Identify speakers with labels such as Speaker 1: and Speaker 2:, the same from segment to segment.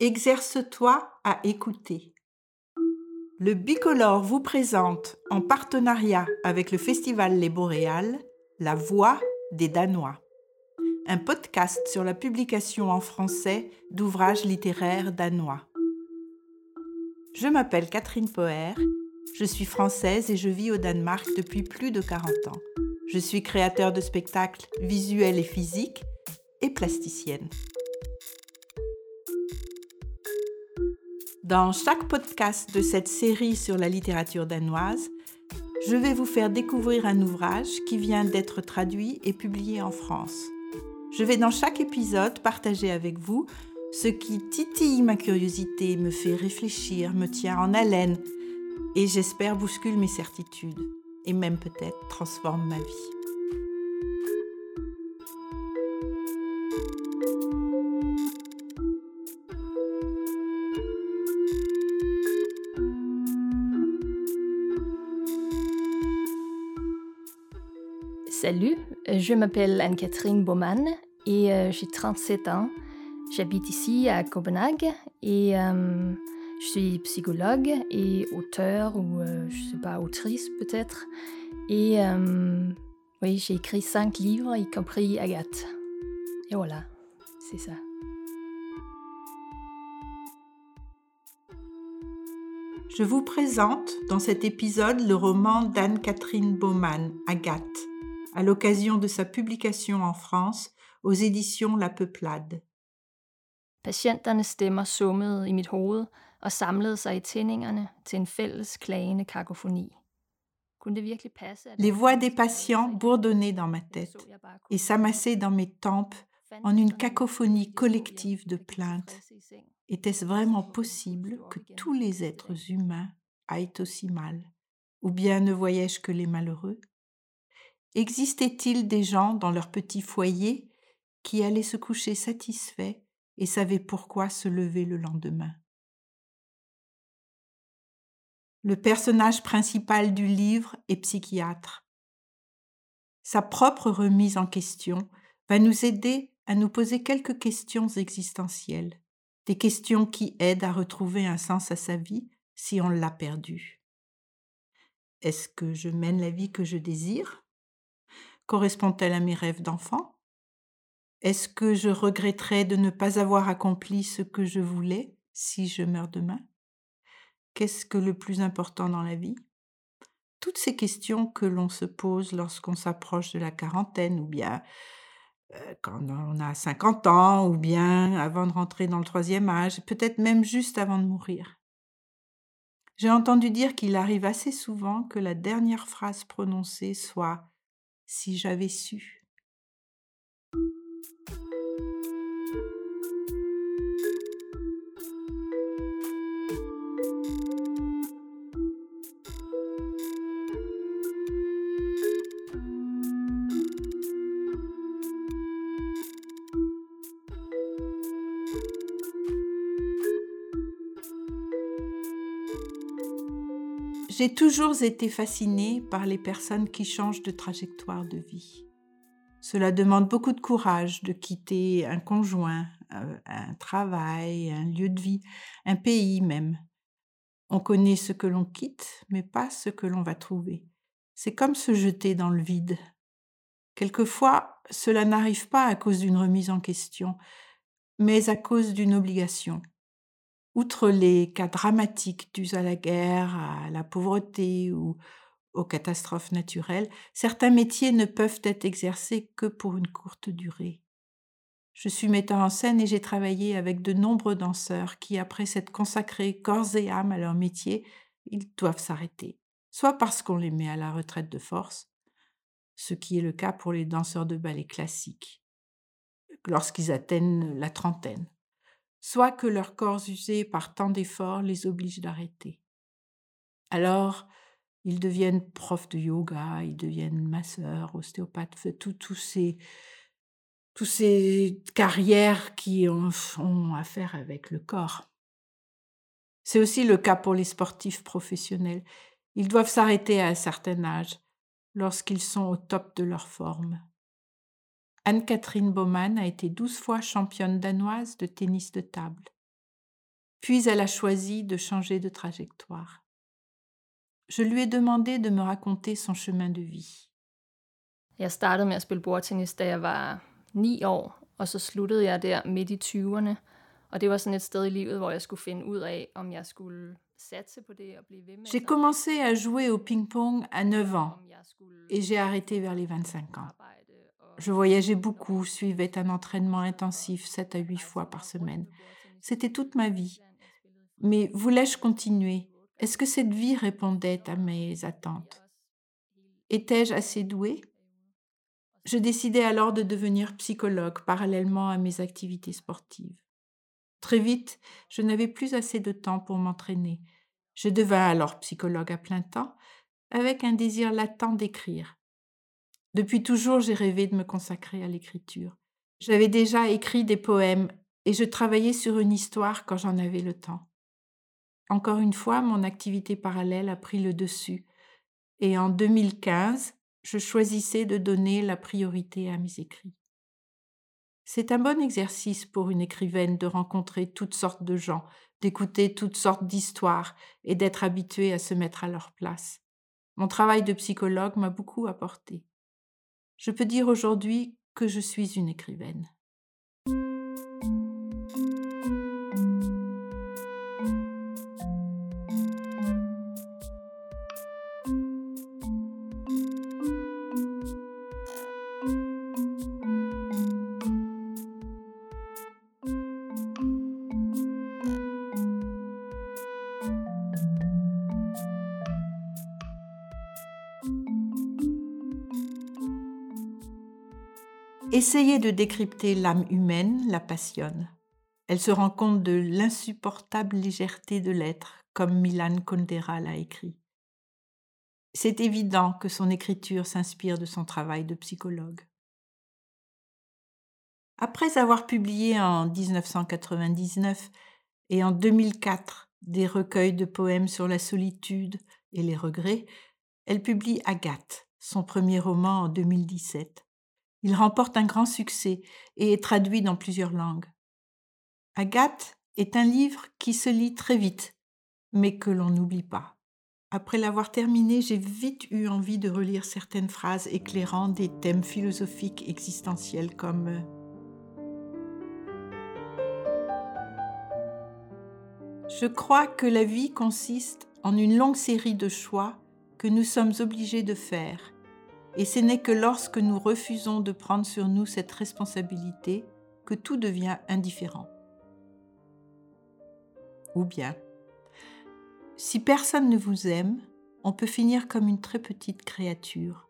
Speaker 1: Exerce-toi à écouter. Le Bicolore vous présente, en partenariat avec le Festival Les Boréales, La Voix des Danois. Un podcast sur la publication en français d'ouvrages littéraires danois. Je m'appelle Catherine Poher, je suis française et je vis au Danemark depuis plus de 40 ans. Je suis créateur de spectacles visuels et physiques et plasticienne. Dans chaque podcast de cette série sur la littérature danoise, je vais vous faire découvrir un ouvrage qui vient d'être traduit et publié en France. Je vais dans chaque épisode partager avec vous ce qui titille ma curiosité, me fait réfléchir, me tient en haleine et j'espère bouscule mes certitudes et même peut-être transforme ma vie.
Speaker 2: Salut, je m'appelle Anne-Catherine Baumann et euh, j'ai 37 ans. J'habite ici à Copenhague et euh, je suis psychologue et auteur ou euh, je sais pas, autrice peut-être. Et oui, j'ai écrit cinq livres, y compris Agathe. Et voilà, c'est ça.
Speaker 1: Je vous présente dans cet épisode le roman d'Anne-Catherine Baumann, Agathe à l'occasion de sa publication en France aux éditions La Peuplade.
Speaker 2: Patienternes stemmer summede i mit hoved og samlede sig i tændingerne til en fælles klagende kakofoni.
Speaker 1: Les voix des patients bourdonnaient dans ma tête et s'amassaient dans mes tempes en une cacophonie collective de plaintes. Était-ce vraiment possible que tous les êtres humains aillent aussi mal? Ou bien ne voyais-je que les malheureux? Existait-il des gens dans leur petit foyer qui allaient se coucher satisfaits et savaient pourquoi se lever le lendemain? Le personnage principal du livre est psychiatre. Sa propre remise en question va nous aider à nous poser quelques questions existentielles, des questions qui aident à retrouver un sens à sa vie si on l'a perdu. Est-ce que je mène la vie que je désire? Correspond-elle à mes rêves d'enfant? Est-ce que je regretterais de ne pas avoir accompli ce que je voulais si je meurs demain? Qu'est-ce que le plus important dans la vie? Toutes ces questions que l'on se pose lorsqu'on s'approche de la quarantaine ou bien euh, quand on a 50 ans ou bien avant de rentrer dans le troisième âge, peut-être même juste avant de mourir. J'ai entendu dire qu'il arrive assez souvent que la dernière phrase prononcée soit si j'avais su. J'ai toujours été fascinée par les personnes qui changent de trajectoire de vie. Cela demande beaucoup de courage de quitter un conjoint, euh, un travail, un lieu de vie, un pays même. On connaît ce que l'on quitte, mais pas ce que l'on va trouver. C'est comme se jeter dans le vide. Quelquefois, cela n'arrive pas à cause d'une remise en question, mais à cause d'une obligation. Outre les cas dramatiques dus à la guerre, à la pauvreté ou aux catastrophes naturelles, certains métiers ne peuvent être exercés que pour une courte durée. Je suis metteur en scène et j'ai travaillé avec de nombreux danseurs qui, après s'être consacrés corps et âme à leur métier, ils doivent s'arrêter, soit parce qu'on les met à la retraite de force, ce qui est le cas pour les danseurs de ballet classique, lorsqu'ils atteignent la trentaine, soit que leurs corps usés par tant d'efforts les obligent d'arrêter. Alors, ils deviennent profs de yoga, ils deviennent masseurs, ostéopathes, tous ces, tous ces carrières qui ont, ont affaire avec le corps. C'est aussi le cas pour les sportifs professionnels. Ils doivent s'arrêter à un certain âge, lorsqu'ils sont au top de leur forme. Anne-Catherine Baumann a été douze fois championne danoise de tennis de table. Puis elle a choisi de changer de trajectoire. Je lui ai demandé de me raconter son chemin de vie.
Speaker 2: Jeg startede med at spille bordtennis, da jeg var 9 år, og så sluttede jeg der midt i 20'erne. Og det var sådan et sted i livet, hvor jeg skulle finde ud af, om jeg skulle satse på det og blive ved med.
Speaker 1: J'ai commencé à jouer au ping-pong à 9 ans et j'ai arrêté vers les 25 ans. Je voyageais beaucoup, suivais un entraînement intensif 7 à 8 fois par semaine. C'était toute ma vie. Mais voulais-je continuer? Est-ce que cette vie répondait à mes attentes? Étais-je assez douée? Je décidai alors de devenir psychologue parallèlement à mes activités sportives. Très vite, je n'avais plus assez de temps pour m'entraîner. Je devins alors psychologue à plein temps, avec un désir latent d'écrire. Depuis toujours, j'ai rêvé de me consacrer à l'écriture. J'avais déjà écrit des poèmes et je travaillais sur une histoire quand j'en avais le temps. Encore une fois, mon activité parallèle a pris le dessus et en 2015, je choisissais de donner la priorité à mes écrits. C'est un bon exercice pour une écrivaine de rencontrer toutes sortes de gens, d'écouter toutes sortes d'histoires et d'être habituée à se mettre à leur place. Mon travail de psychologue m'a beaucoup apporté. Je peux dire aujourd'hui que je suis une écrivaine. Essayer de décrypter l'âme humaine la passionne. Elle se rend compte de l'insupportable légèreté de l'être, comme Milan Kundera l'a écrit. C'est évident que son écriture s'inspire de son travail de psychologue. Après avoir publié en 1999 et en 2004 des recueils de poèmes sur la solitude et les regrets, elle publie Agathe, son premier roman en 2017. Il remporte un grand succès et est traduit dans plusieurs langues. Agathe est un livre qui se lit très vite, mais que l'on n'oublie pas. Après l'avoir terminé, j'ai vite eu envie de relire certaines phrases éclairant des thèmes philosophiques existentiels comme euh, Je crois que la vie consiste en une longue série de choix que nous sommes obligés de faire et ce n'est que lorsque nous refusons de prendre sur nous cette responsabilité que tout devient indifférent. Ou bien, si personne ne vous aime, on peut finir comme une très petite créature.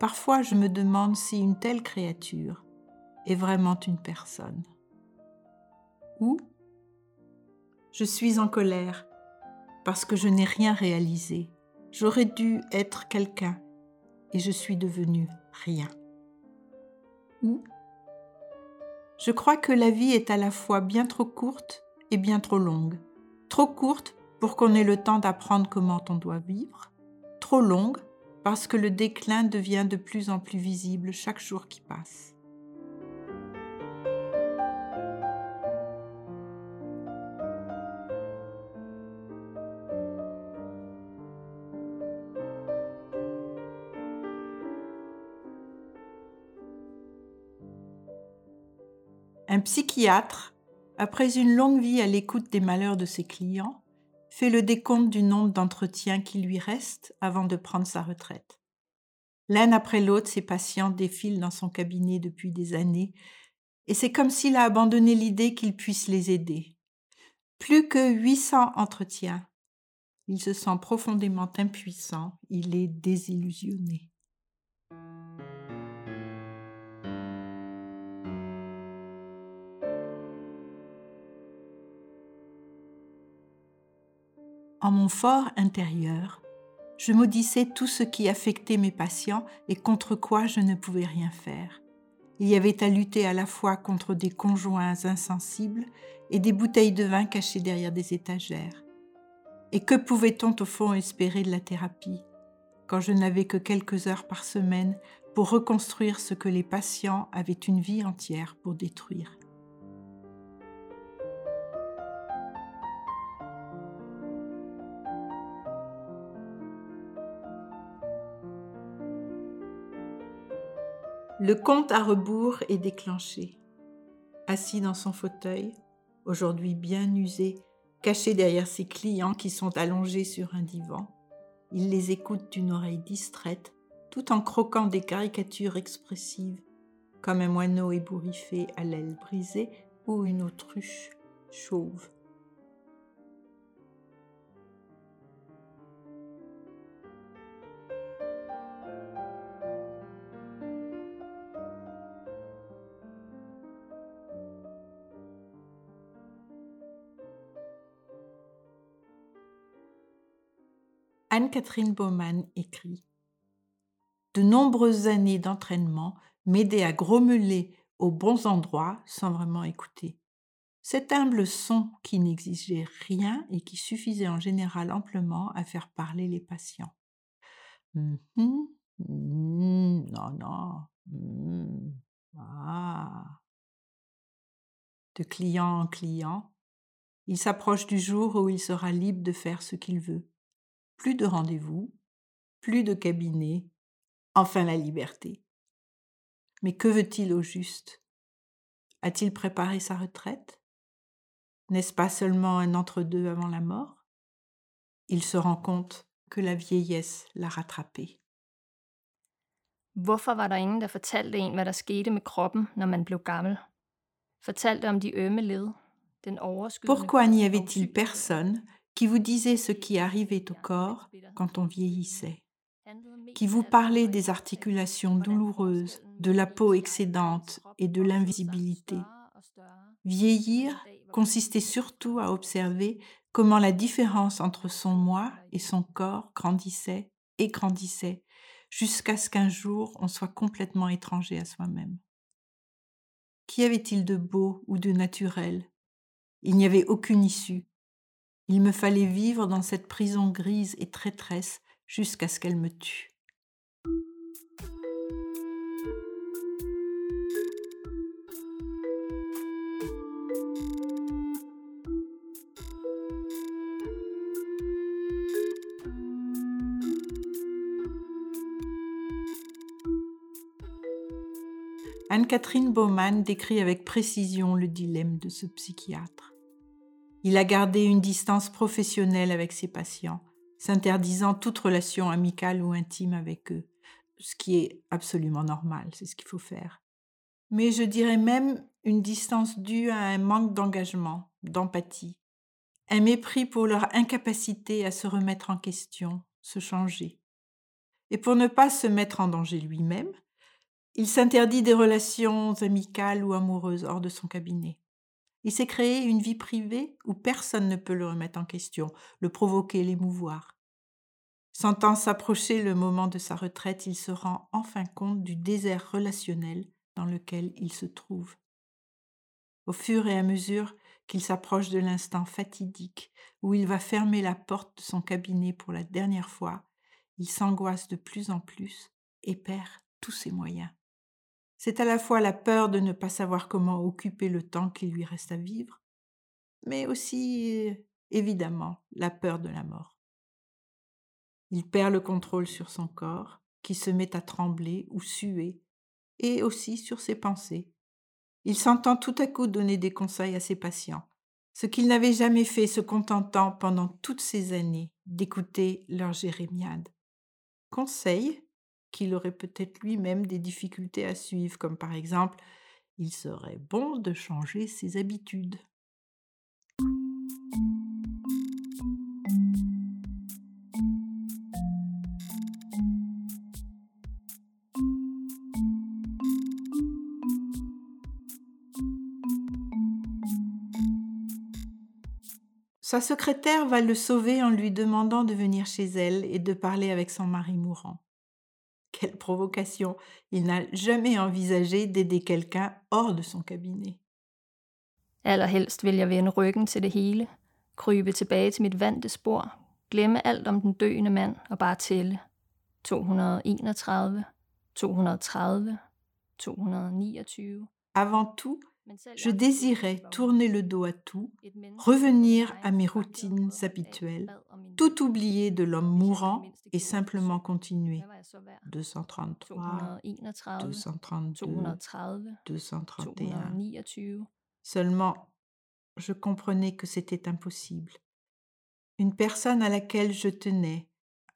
Speaker 1: Parfois, je me demande si une telle créature est vraiment une personne. Ou je suis en colère parce que je n'ai rien réalisé. J'aurais dû être quelqu'un et je suis devenu rien. Ou je crois que la vie est à la fois bien trop courte et bien trop longue. Trop courte pour qu'on ait le temps d'apprendre comment on doit vivre, trop longue parce que le déclin devient de plus en plus visible chaque jour qui passe. Un psychiatre, après une longue vie à l'écoute des malheurs de ses clients, fait le décompte du nombre d'entretiens qui lui restent avant de prendre sa retraite. L'un après l'autre, ses patients défilent dans son cabinet depuis des années, et c'est comme s'il a abandonné l'idée qu'il puisse les aider. Plus que 800 entretiens. Il se sent profondément impuissant, il est désillusionné. En mon fort intérieur, je maudissais tout ce qui affectait mes patients et contre quoi je ne pouvais rien faire. Il y avait à lutter à la fois contre des conjoints insensibles et des bouteilles de vin cachées derrière des étagères. Et que pouvait-on au fond espérer de la thérapie quand je n'avais que quelques heures par semaine pour reconstruire ce que les patients avaient une vie entière pour détruire? Le compte à rebours est déclenché. Assis dans son fauteuil, aujourd'hui bien usé, caché derrière ses clients qui sont allongés sur un divan, il les écoute d'une oreille distraite, tout en croquant des caricatures expressives, comme un moineau ébouriffé à l'aile brisée ou une autruche chauve. Anne-Catherine Baumann écrit De nombreuses années d'entraînement m'aidaient à grommeler aux bons endroits sans vraiment écouter. Cet humble son qui n'exigeait rien et qui suffisait en général amplement à faire parler les patients. Non, non. ah. De client en client, il s'approche du jour où il sera libre de faire ce qu'il veut plus de rendez-vous, plus de cabinet, enfin la liberté. Mais que veut-il au juste? A-t-il préparé sa retraite? N'est-ce pas seulement un entre-deux avant la mort? Il se rend compte que la vieillesse l'a rattrapé.
Speaker 2: Hvorfor var der ingen, der fortalte en, hvad der skete med kroppen, når man blev gammel? Fortalte om de ømme led, den
Speaker 1: Pourquoi n'y avait-il personne qui vous disait ce qui arrivait au corps quand on vieillissait, qui vous parlait des articulations douloureuses, de la peau excédente et de l'invisibilité. Vieillir consistait surtout à observer comment la différence entre son moi et son corps grandissait et grandissait, jusqu'à ce qu'un jour on soit complètement étranger à soi-même. Qu'y avait-il de beau ou de naturel? Il n'y avait aucune issue, il me fallait vivre dans cette prison grise et traîtresse jusqu'à ce qu'elle me tue. Anne-Catherine Baumann décrit avec précision le dilemme de ce psychiatre. Il a gardé une distance professionnelle avec ses patients, s'interdisant toute relation amicale ou intime avec eux, ce qui est absolument normal, c'est ce qu'il faut faire. Mais je dirais même une distance due à un manque d'engagement, d'empathie, un mépris pour leur incapacité à se remettre en question, se changer. Et pour ne pas se mettre en danger lui-même, il s'interdit des relations amicales ou amoureuses hors de son cabinet. Il s'est créé une vie privée où personne ne peut le remettre en question, le provoquer, l'émouvoir. Sentant s'approcher le moment de sa retraite, il se rend enfin compte du désert relationnel dans lequel il se trouve. Au fur et à mesure qu'il s'approche de l'instant fatidique où il va fermer la porte de son cabinet pour la dernière fois, il s'angoisse de plus en plus et perd tous ses moyens. C'est à la fois la peur de ne pas savoir comment occuper le temps qui lui reste à vivre, mais aussi, évidemment, la peur de la mort. Il perd le contrôle sur son corps, qui se met à trembler ou suer, et aussi sur ses pensées. Il s'entend tout à coup donner des conseils à ses patients, ce qu'il n'avait jamais fait se contentant pendant toutes ces années d'écouter leur jérémiade. Conseils qu'il aurait peut-être lui-même des difficultés à suivre, comme par exemple il serait bon de changer ses habitudes. Sa secrétaire va le sauver en lui demandant de venir chez elle et de parler avec son mari mourant. Quelle provocation Il n'a jamais envisagé d'aider quelqu'un hors de son cabinet.
Speaker 2: Allerhelst vil jeg vende ryggen til det hele, krybe tilbage til mit vante spor, glemme alt om den døende mand og bare tælle. 231, 230, 229.
Speaker 1: Avant tout, je désirais tourner le dos à tout, revenir à mes routines habituelles, tout oublier de l'homme mourant et simplement continuer.
Speaker 2: Hvad var jeg så værd?
Speaker 1: 233,
Speaker 2: 231,
Speaker 1: 232,
Speaker 2: 230,
Speaker 1: 231.
Speaker 2: 229.
Speaker 1: Seulement, je comprenais que c'était impossible. Une personne à laquelle je tenais,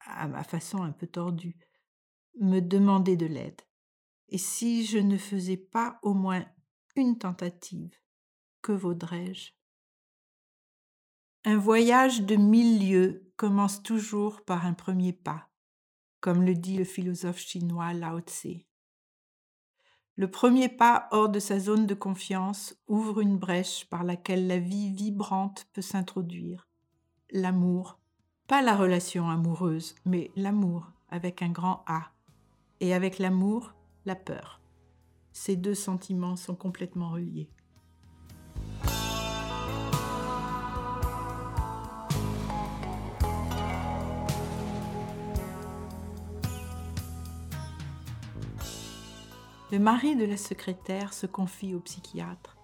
Speaker 1: à ma façon un peu tordue, me demandait de l'aide. Et si je ne faisais pas au moins une tentative, que vaudrais-je? Un voyage de mille lieues commence toujours par un premier pas, comme le dit le philosophe chinois Lao Tse. Le premier pas hors de sa zone de confiance ouvre une brèche par laquelle la vie vibrante peut s'introduire. L'amour, pas la relation amoureuse, mais l'amour avec un grand A. Et avec l'amour, la peur. Ces deux sentiments sont complètement reliés. Le mari de la secrétaire se confie au psychiatre.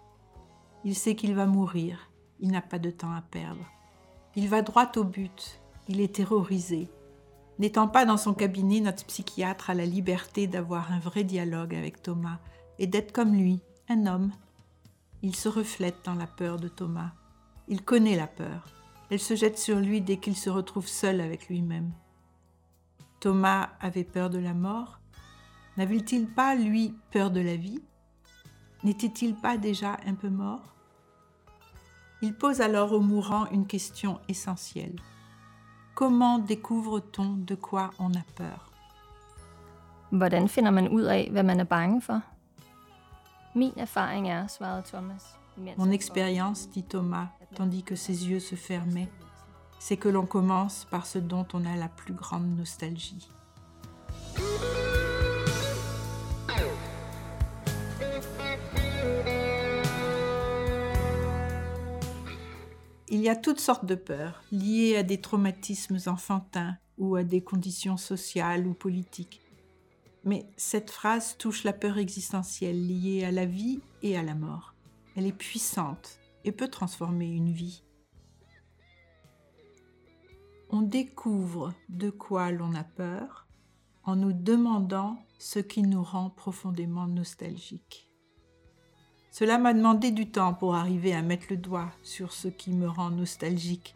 Speaker 1: Il sait qu'il va mourir, il n'a pas de temps à perdre. Il va droit au but, il est terrorisé. N'étant pas dans son cabinet, notre psychiatre a la liberté d'avoir un vrai dialogue avec Thomas et d'être comme lui, un homme. Il se reflète dans la peur de Thomas. Il connaît la peur. Elle se jette sur lui dès qu'il se retrouve seul avec lui-même. Thomas avait peur de la mort. N'avait-il pas, lui, peur de la vie? N'était-il pas déjà un peu mort? Il pose alors au mourant une question essentielle. Comment découvre-t-on de quoi on a peur? Mon
Speaker 2: han
Speaker 1: expérience, dit Thomas, tandis que ses yeux se fermaient, c'est que l'on commence par ce dont on a la plus grande nostalgie. Il y a toutes sortes de peurs liées à des traumatismes enfantins ou à des conditions sociales ou politiques. Mais cette phrase touche la peur existentielle liée à la vie et à la mort. Elle est puissante et peut transformer une vie. On découvre de quoi l'on a peur en nous demandant ce qui nous rend profondément nostalgiques. Cela m'a demandé du temps pour arriver à mettre le doigt sur ce qui me rend nostalgique.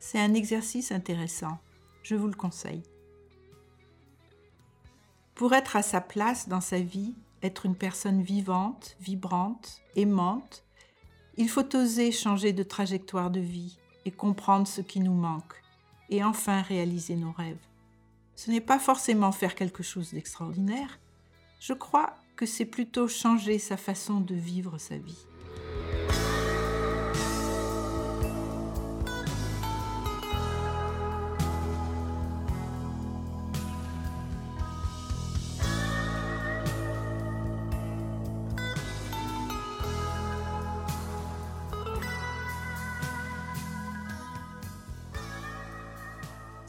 Speaker 1: C'est un exercice intéressant, je vous le conseille. Pour être à sa place dans sa vie, être une personne vivante, vibrante, aimante, il faut oser changer de trajectoire de vie et comprendre ce qui nous manque, et enfin réaliser nos rêves. Ce n'est pas forcément faire quelque chose d'extraordinaire, je crois que c'est plutôt changer sa façon de vivre sa vie.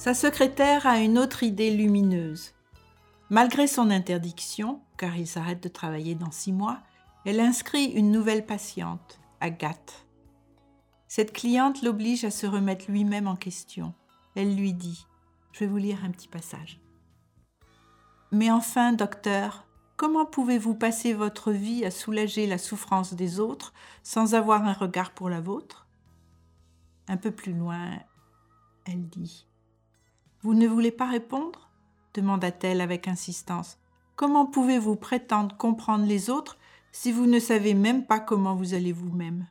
Speaker 1: Sa secrétaire a une autre idée lumineuse. Malgré son interdiction, car il s'arrête de travailler dans six mois, elle inscrit une nouvelle patiente, Agathe. Cette cliente l'oblige à se remettre lui-même en question. Elle lui dit Je vais vous lire un petit passage. Mais enfin, docteur, comment pouvez-vous passer votre vie à soulager la souffrance des autres sans avoir un regard pour la vôtre? Un peu plus loin, elle dit Vous ne voulez pas répondre? demanda-t-elle avec insistance. Comment pouvez-vous prétendre comprendre les autres si vous ne savez même pas comment vous allez vous-même?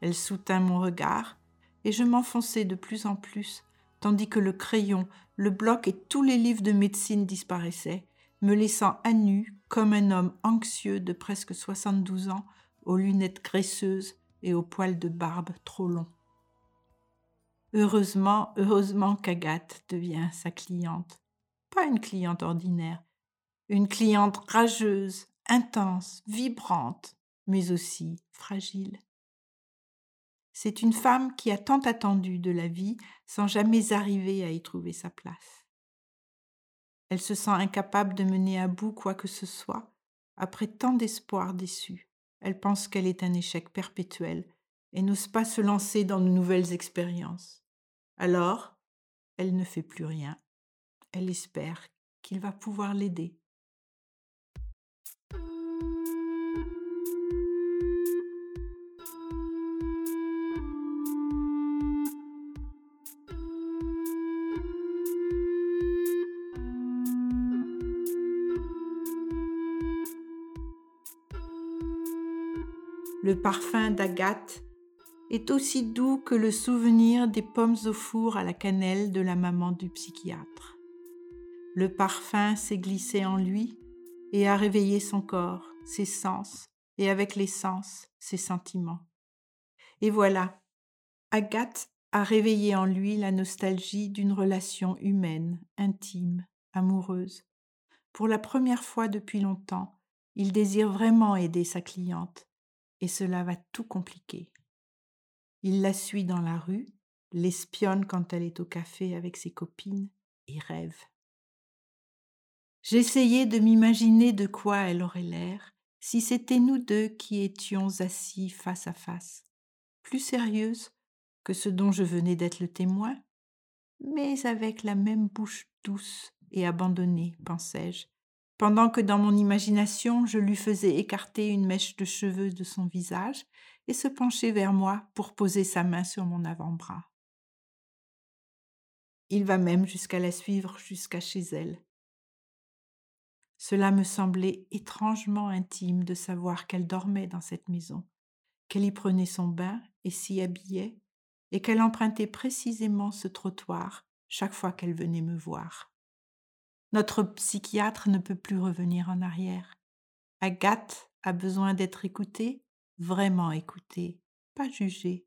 Speaker 1: Elle soutint mon regard, et je m'enfonçai de plus en plus, tandis que le crayon, le bloc et tous les livres de médecine disparaissaient, me laissant à nu comme un homme anxieux de presque 72 ans, aux lunettes graisseuses et aux poils de barbe trop longs. Heureusement, heureusement qu'Agathe devient sa cliente pas une cliente ordinaire, une cliente rageuse, intense, vibrante, mais aussi fragile. C'est une femme qui a tant attendu de la vie sans jamais arriver à y trouver sa place. Elle se sent incapable de mener à bout quoi que ce soit. Après tant d'espoirs déçus, elle pense qu'elle est un échec perpétuel et n'ose pas se lancer dans de nouvelles expériences. Alors, elle ne fait plus rien. Elle espère qu'il va pouvoir l'aider. Le parfum d'Agathe est aussi doux que le souvenir des pommes au four à la cannelle de la maman du psychiatre. Le parfum s'est glissé en lui et a réveillé son corps, ses sens, et avec les sens, ses sentiments. Et voilà, Agathe a réveillé en lui la nostalgie d'une relation humaine, intime, amoureuse. Pour la première fois depuis longtemps, il désire vraiment aider sa cliente, et cela va tout compliquer. Il la suit dans la rue, l'espionne quand elle est au café avec ses copines et rêve. J'essayais de m'imaginer de quoi elle aurait l'air si c'était nous deux qui étions assis face à face, plus sérieuse que ce dont je venais d'être le témoin, mais avec la même bouche douce et abandonnée, pensais-je, pendant que dans mon imagination je lui faisais écarter une mèche de cheveux de son visage et se pencher vers moi pour poser sa main sur mon avant-bras. Il va même jusqu'à la suivre jusqu'à chez elle. Cela me semblait étrangement intime de savoir qu'elle dormait dans cette maison, qu'elle y prenait son bain et s'y habillait, et qu'elle empruntait précisément ce trottoir chaque fois qu'elle venait me voir. Notre psychiatre ne peut plus revenir en arrière. Agathe a besoin d'être écoutée, vraiment écoutée, pas jugée.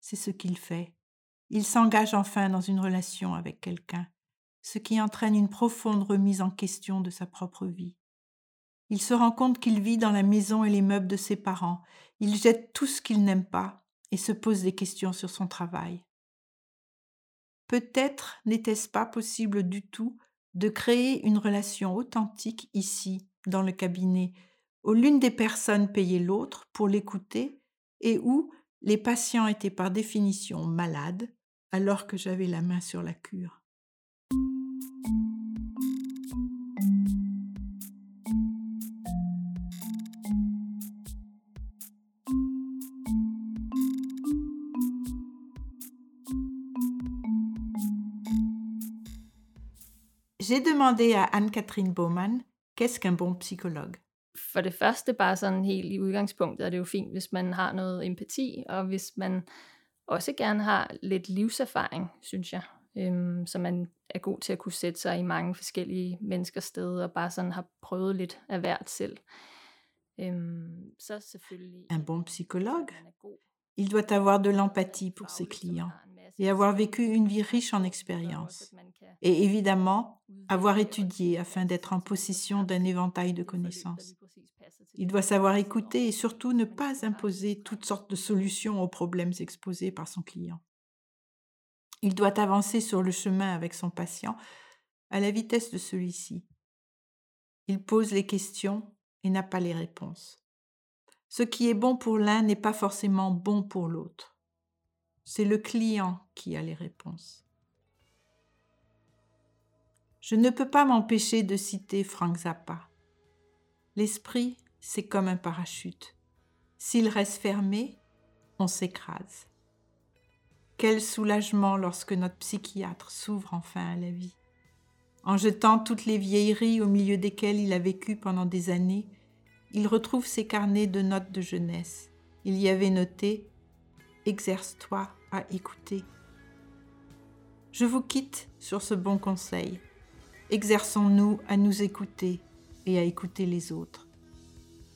Speaker 1: C'est ce qu'il fait. Il s'engage enfin dans une relation avec quelqu'un, ce qui entraîne une profonde remise en question de sa propre vie. Il se rend compte qu'il vit dans la maison et les meubles de ses parents, il jette tout ce qu'il n'aime pas et se pose des questions sur son travail. Peut-être n'était-ce pas possible du tout de créer une relation authentique ici, dans le cabinet, où l'une des personnes payait l'autre pour l'écouter et où les patients étaient par définition malades alors que j'avais la main sur la cure. J'ai demandé à Anne-Catherine Baumann, qu'est-ce qu'un bon psychologue
Speaker 2: For det første, bare sådan helt i udgangspunktet, er det jo fint, hvis man har noget empati, og hvis man også gerne har lidt livserfaring, synes jeg. Øhm, så man er god til at kunne sætte sig i mange forskellige menneskers sted, og bare sådan har prøvet lidt af hvert selv. Øhm, så selvfølgelig...
Speaker 1: Un bon psychologue, il doit avoir de l'empathie pour ses clients. Et avoir vécu une vie riche en expériences. Et évidemment, avoir étudié afin d'être en possession d'un éventail de connaissances. Il doit savoir écouter et surtout ne pas imposer toutes sortes de solutions aux problèmes exposés par son client. Il doit avancer sur le chemin avec son patient à la vitesse de celui-ci. Il pose les questions et n'a pas les réponses. Ce qui est bon pour l'un n'est pas forcément bon pour l'autre. C'est le client qui a les réponses. Je ne peux pas m'empêcher de citer Frank Zappa. L'esprit, c'est comme un parachute. S'il reste fermé, on s'écrase. Quel soulagement lorsque notre psychiatre s'ouvre enfin à la vie. En jetant toutes les vieilleries au milieu desquelles il a vécu pendant des années, il retrouve ses carnets de notes de jeunesse. Il y avait noté Exerce-toi à écouter. Je vous quitte sur ce bon conseil. Exerçons-nous à nous écouter et à écouter les autres.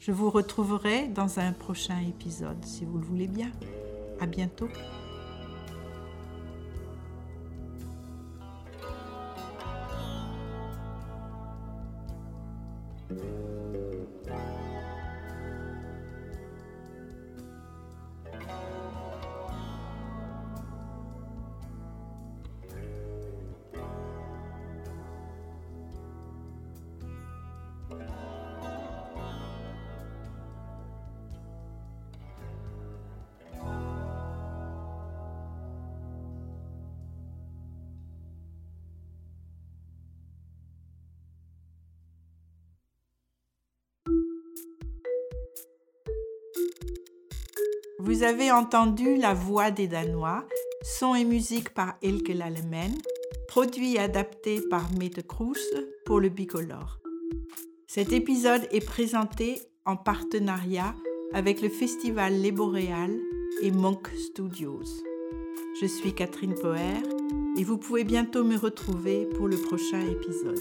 Speaker 1: Je vous retrouverai dans un prochain épisode si vous le voulez bien. À bientôt. Vous avez entendu La Voix des Danois, son et musique par Elke Lalemen, produit et adapté par Mette Kroes pour le Bicolore. Cet épisode est présenté en partenariat avec le festival Les Boréales et Monk Studios. Je suis Catherine Poher et vous pouvez bientôt me retrouver pour le prochain épisode.